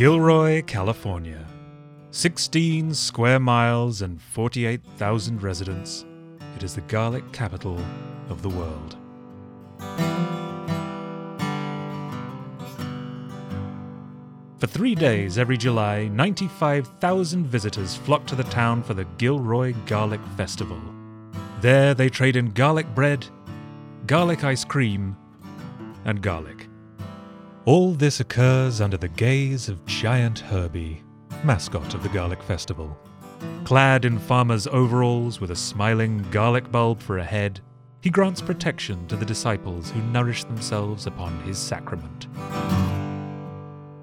Gilroy, California. 16 square miles and 48,000 residents. It is the garlic capital of the world. For three days every July, 95,000 visitors flock to the town for the Gilroy Garlic Festival. There they trade in garlic bread, garlic ice cream, and garlic. All this occurs under the gaze of Giant Herbie, mascot of the Garlic Festival. Clad in farmer's overalls with a smiling garlic bulb for a head, he grants protection to the disciples who nourish themselves upon his sacrament.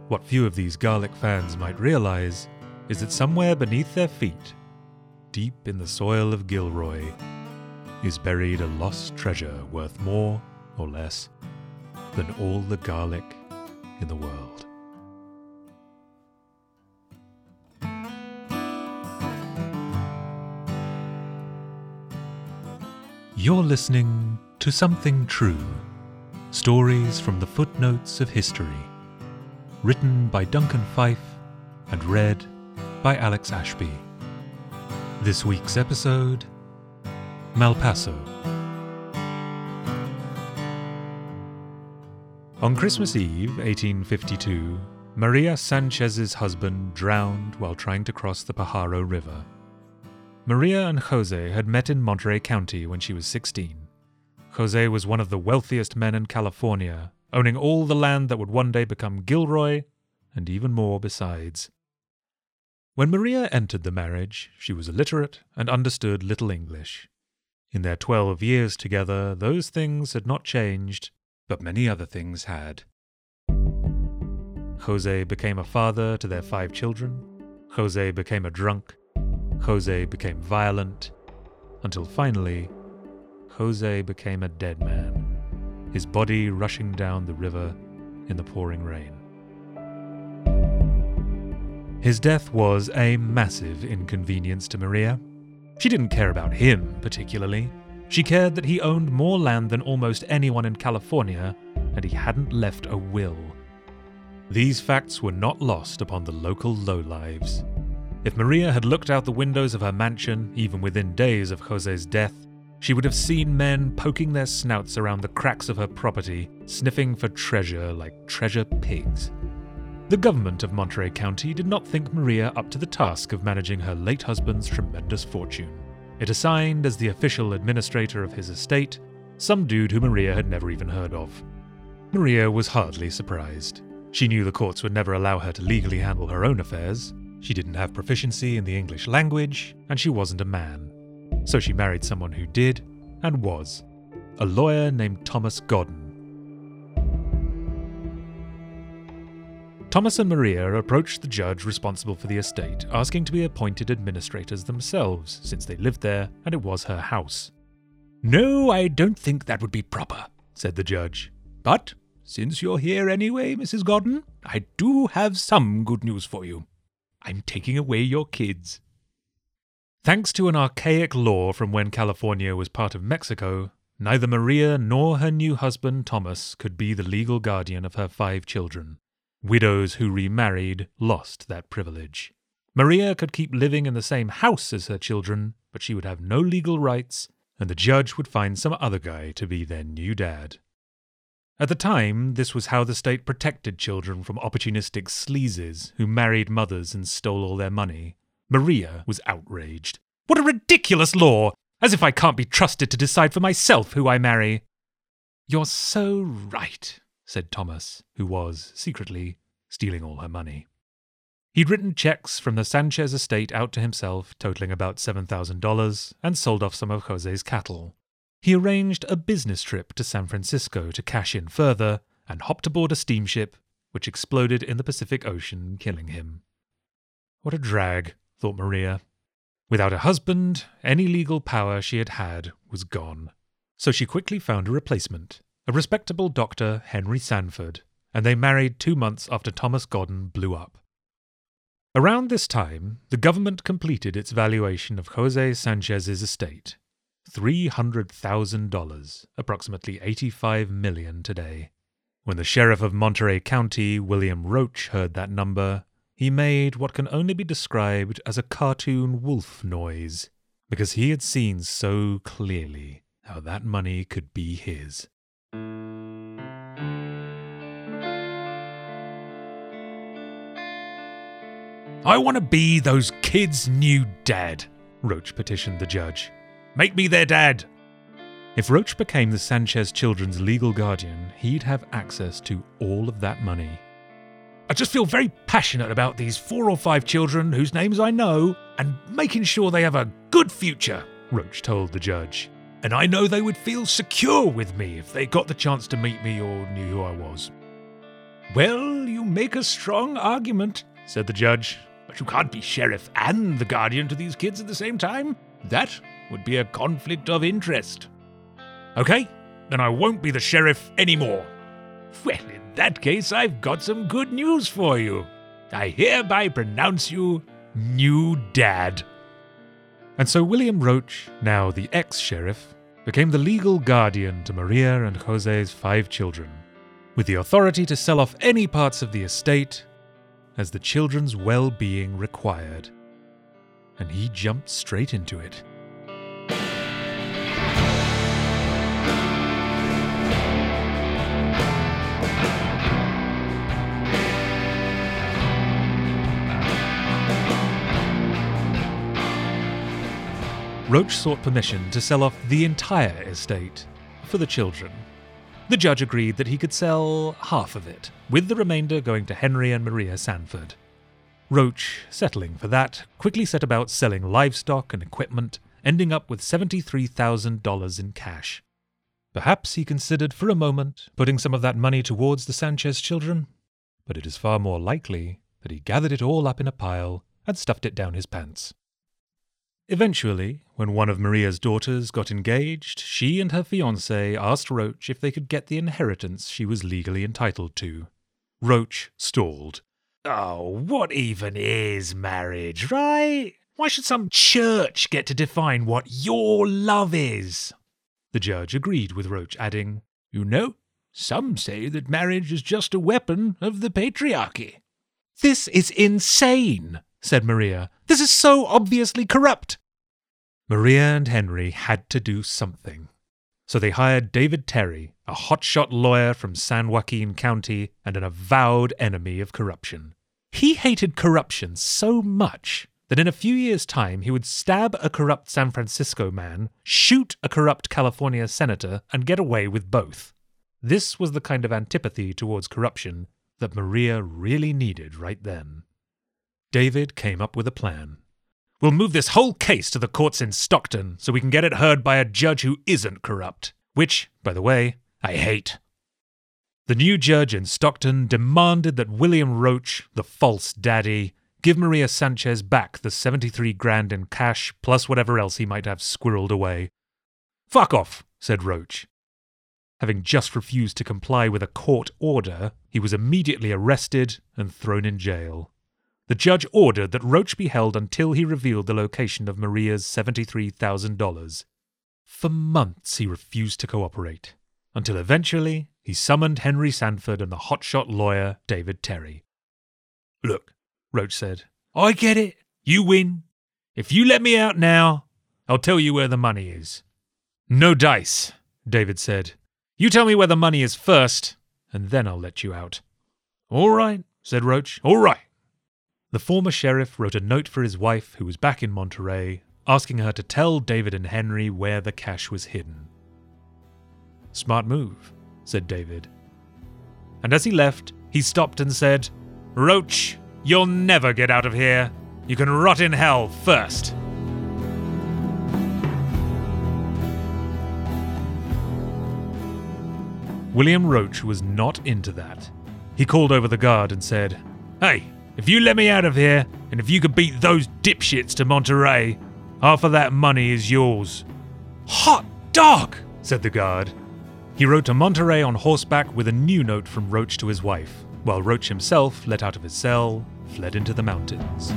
What few of these garlic fans might realize is that somewhere beneath their feet, deep in the soil of Gilroy, is buried a lost treasure worth more or less than all the garlic in the world. You're listening to Something True Stories from the Footnotes of History. Written by Duncan Fyfe and read by Alex Ashby. This week's episode Malpaso. On Christmas Eve, 1852, Maria Sanchez's husband drowned while trying to cross the Pajaro River. Maria and Jose had met in Monterey County when she was 16. Jose was one of the wealthiest men in California, owning all the land that would one day become Gilroy, and even more besides. When Maria entered the marriage, she was illiterate and understood little English. In their twelve years together, those things had not changed, but many other things had. Jose became a father to their five children. Jose became a drunk. Jose became violent. Until finally, Jose became a dead man, his body rushing down the river in the pouring rain. His death was a massive inconvenience to Maria. She didn't care about him particularly. She cared that he owned more land than almost anyone in California, and he hadn't left a will. These facts were not lost upon the local lowlives. If Maria had looked out the windows of her mansion, even within days of Jose's death, she would have seen men poking their snouts around the cracks of her property, sniffing for treasure like treasure pigs. The government of Monterey County did not think Maria up to the task of managing her late husband's tremendous fortune. It assigned as the official administrator of his estate some dude who Maria had never even heard of. Maria was hardly surprised. She knew the courts would never allow her to legally handle her own affairs. She didn't have proficiency in the English language, and she wasn't a man. So she married someone who did, and was, a lawyer named Thomas Godden. Thomas and Maria approached the judge responsible for the estate, asking to be appointed administrators themselves, since they lived there and it was her house. No, I don't think that would be proper, said the judge. But since you're here anyway, Mrs. Godden, I do have some good news for you. I'm taking away your kids. Thanks to an archaic law from when California was part of Mexico, neither Maria nor her new husband Thomas could be the legal guardian of her five children. Widows who remarried lost that privilege. Maria could keep living in the same house as her children, but she would have no legal rights, and the judge would find some other guy to be their new dad. At the time, this was how the state protected children from opportunistic sleazes who married mothers and stole all their money. Maria was outraged. What a ridiculous law! As if I can't be trusted to decide for myself who I marry. You're so right, said Thomas, who was, secretly, stealing all her money. He'd written checks from the Sanchez estate out to himself, totaling about $7,000, and sold off some of Jose's cattle. He arranged a business trip to San Francisco to cash in further, and hopped aboard a steamship, which exploded in the Pacific Ocean, killing him. What a drag, thought Maria. Without a husband, any legal power she had had was gone. So she quickly found a replacement, a respectable doctor, Henry Sanford, and they married two months after Thomas Godden blew up. Around this time, the government completed its valuation of Jose Sanchez's estate. $300,000, approximately 85 million today. When the sheriff of Monterey County, William Roach, heard that number, he made what can only be described as a cartoon wolf noise, because he had seen so clearly how that money could be his. I want to be those kids' new dad, Roach petitioned the judge. Make me their dad. If Roach became the Sanchez children's legal guardian, he'd have access to all of that money. I just feel very passionate about these four or five children whose names I know and making sure they have a good future, Roach told the judge. And I know they would feel secure with me if they got the chance to meet me or knew who I was. Well, you make a strong argument, said the judge, but you can't be sheriff and the guardian to these kids at the same time. That would be a conflict of interest. Okay, then I won't be the sheriff anymore. Well, in that case, I've got some good news for you. I hereby pronounce you new dad. And so William Roach, now the ex sheriff, became the legal guardian to Maria and Jose's five children, with the authority to sell off any parts of the estate as the children's well being required. And he jumped straight into it. Roach sought permission to sell off the entire estate for the children. The judge agreed that he could sell half of it, with the remainder going to Henry and Maria Sanford. Roach, settling for that, quickly set about selling livestock and equipment, ending up with $73,000 in cash. Perhaps he considered for a moment putting some of that money towards the Sanchez children, but it is far more likely that he gathered it all up in a pile and stuffed it down his pants. Eventually, when one of Maria's daughters got engaged, she and her fiance asked Roach if they could get the inheritance she was legally entitled to. Roach stalled. Oh, what even is marriage, right? Why should some church get to define what your love is? The judge agreed with Roach, adding, You know, some say that marriage is just a weapon of the patriarchy. This is insane, said Maria. This is so obviously corrupt. Maria and Henry had to do something. So they hired David Terry, a hotshot lawyer from San Joaquin County and an avowed enemy of corruption. He hated corruption so much that in a few years' time he would stab a corrupt San Francisco man, shoot a corrupt California senator, and get away with both. This was the kind of antipathy towards corruption that Maria really needed right then. David came up with a plan. We'll move this whole case to the courts in Stockton so we can get it heard by a judge who isn't corrupt, which, by the way, I hate. The new judge in Stockton demanded that William Roach, the false daddy, give Maria Sanchez back the 73 grand in cash plus whatever else he might have squirreled away. Fuck off, said Roach. Having just refused to comply with a court order, he was immediately arrested and thrown in jail. The judge ordered that Roach be held until he revealed the location of Maria's $73,000. For months he refused to cooperate, until eventually he summoned Henry Sanford and the hotshot lawyer David Terry. Look, Roach said, I get it. You win. If you let me out now, I'll tell you where the money is. No dice, David said. You tell me where the money is first, and then I'll let you out. All right, said Roach. All right. The former sheriff wrote a note for his wife, who was back in Monterey, asking her to tell David and Henry where the cash was hidden. Smart move, said David. And as he left, he stopped and said, Roach, you'll never get out of here. You can rot in hell first. William Roach was not into that. He called over the guard and said, Hey, if you let me out of here, and if you could beat those dipshits to Monterey, half of that money is yours. Hot dog, said the guard. He rode to Monterey on horseback with a new note from Roach to his wife, while Roach himself, let out of his cell, fled into the mountains.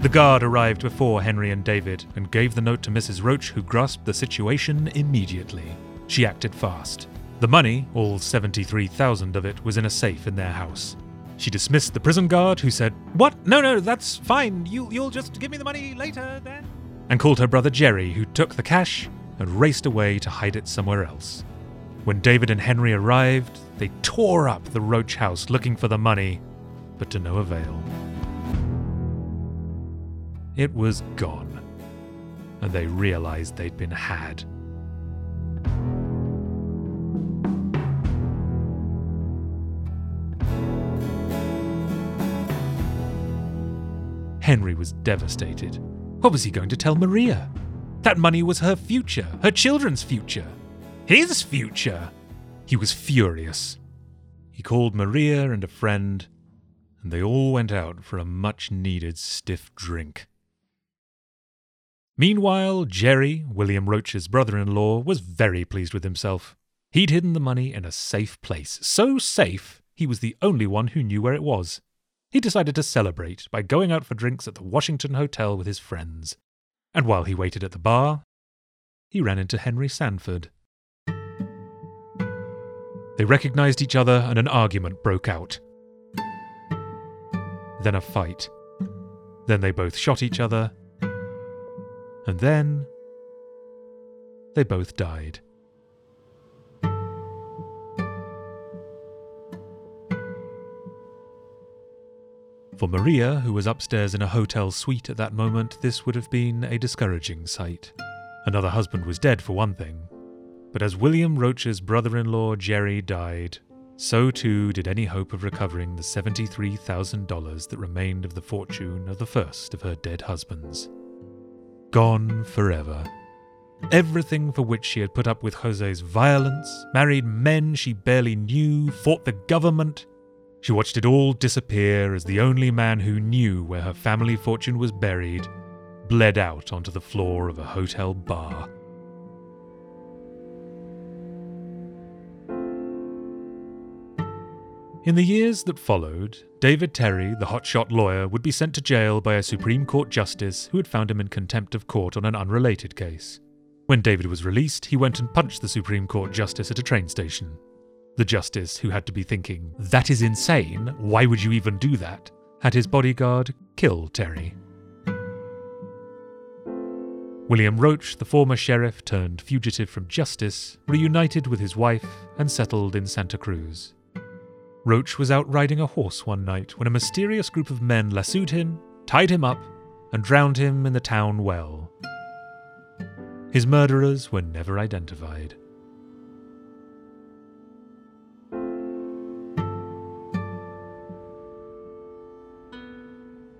The guard arrived before Henry and David and gave the note to Mrs. Roach, who grasped the situation immediately. She acted fast. The money, all 73,000 of it, was in a safe in their house. She dismissed the prison guard, who said, What? No, no, that's fine. You, you'll just give me the money later then. And called her brother Jerry, who took the cash and raced away to hide it somewhere else. When David and Henry arrived, they tore up the Roach house looking for the money, but to no avail. It was gone, and they realized they'd been had. Henry was devastated. What was he going to tell Maria? That money was her future, her children's future, his future. He was furious. He called Maria and a friend, and they all went out for a much needed stiff drink. Meanwhile, Jerry, William Roach's brother in law, was very pleased with himself. He'd hidden the money in a safe place, so safe he was the only one who knew where it was. He decided to celebrate by going out for drinks at the Washington Hotel with his friends. And while he waited at the bar, he ran into Henry Sanford. They recognized each other and an argument broke out. Then a fight. Then they both shot each other. And then they both died. For Maria, who was upstairs in a hotel suite at that moment, this would have been a discouraging sight. Another husband was dead, for one thing. But as William Roach's brother in law, Jerry, died, so too did any hope of recovering the $73,000 that remained of the fortune of the first of her dead husbands. Gone forever. Everything for which she had put up with Jose's violence, married men she barely knew, fought the government, she watched it all disappear as the only man who knew where her family fortune was buried bled out onto the floor of a hotel bar. In the years that followed, David Terry, the hotshot lawyer, would be sent to jail by a Supreme Court justice who had found him in contempt of court on an unrelated case. When David was released, he went and punched the Supreme Court justice at a train station. The justice, who had to be thinking, that is insane, why would you even do that, had his bodyguard kill Terry. William Roach, the former sheriff turned fugitive from justice, reunited with his wife and settled in Santa Cruz. Roach was out riding a horse one night when a mysterious group of men lassoed him, tied him up, and drowned him in the town well. His murderers were never identified.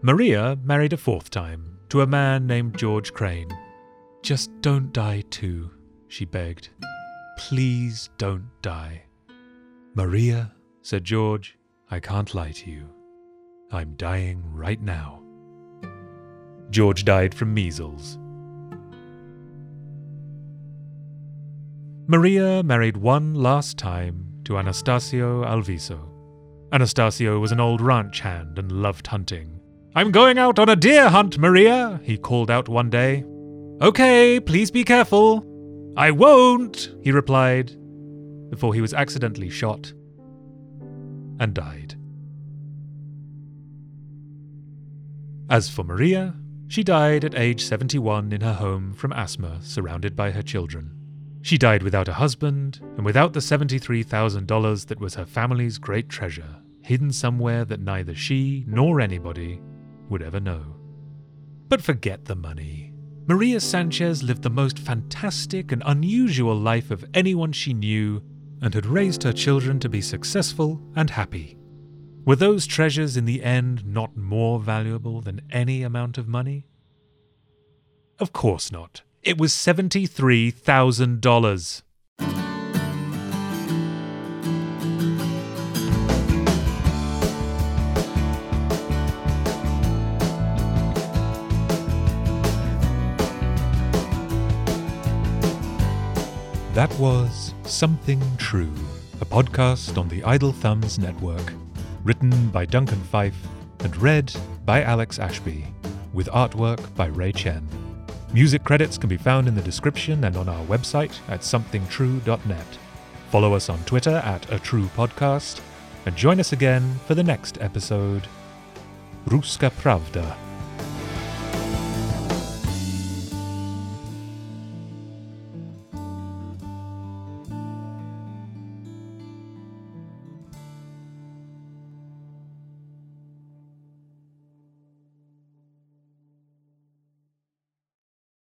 Maria married a fourth time to a man named George Crane. Just don't die too, she begged. Please don't die. Maria, said George, I can't lie to you. I'm dying right now. George died from measles. Maria married one last time to Anastasio Alviso. Anastasio was an old ranch hand and loved hunting. I'm going out on a deer hunt, Maria, he called out one day. Okay, please be careful. I won't, he replied, before he was accidentally shot and died. As for Maria, she died at age 71 in her home from asthma, surrounded by her children. She died without a husband and without the $73,000 that was her family's great treasure, hidden somewhere that neither she nor anybody would ever know. But forget the money. Maria Sanchez lived the most fantastic and unusual life of anyone she knew and had raised her children to be successful and happy. Were those treasures in the end not more valuable than any amount of money? Of course not. It was $73,000. That was Something True, a podcast on the Idle Thumbs Network, written by Duncan Fyfe and read by Alex Ashby. with artwork by Ray Chen. Music credits can be found in the description and on our website at somethingtrue.net. Follow us on Twitter at A True Podcast, and join us again for the next episode. Ruska Pravda.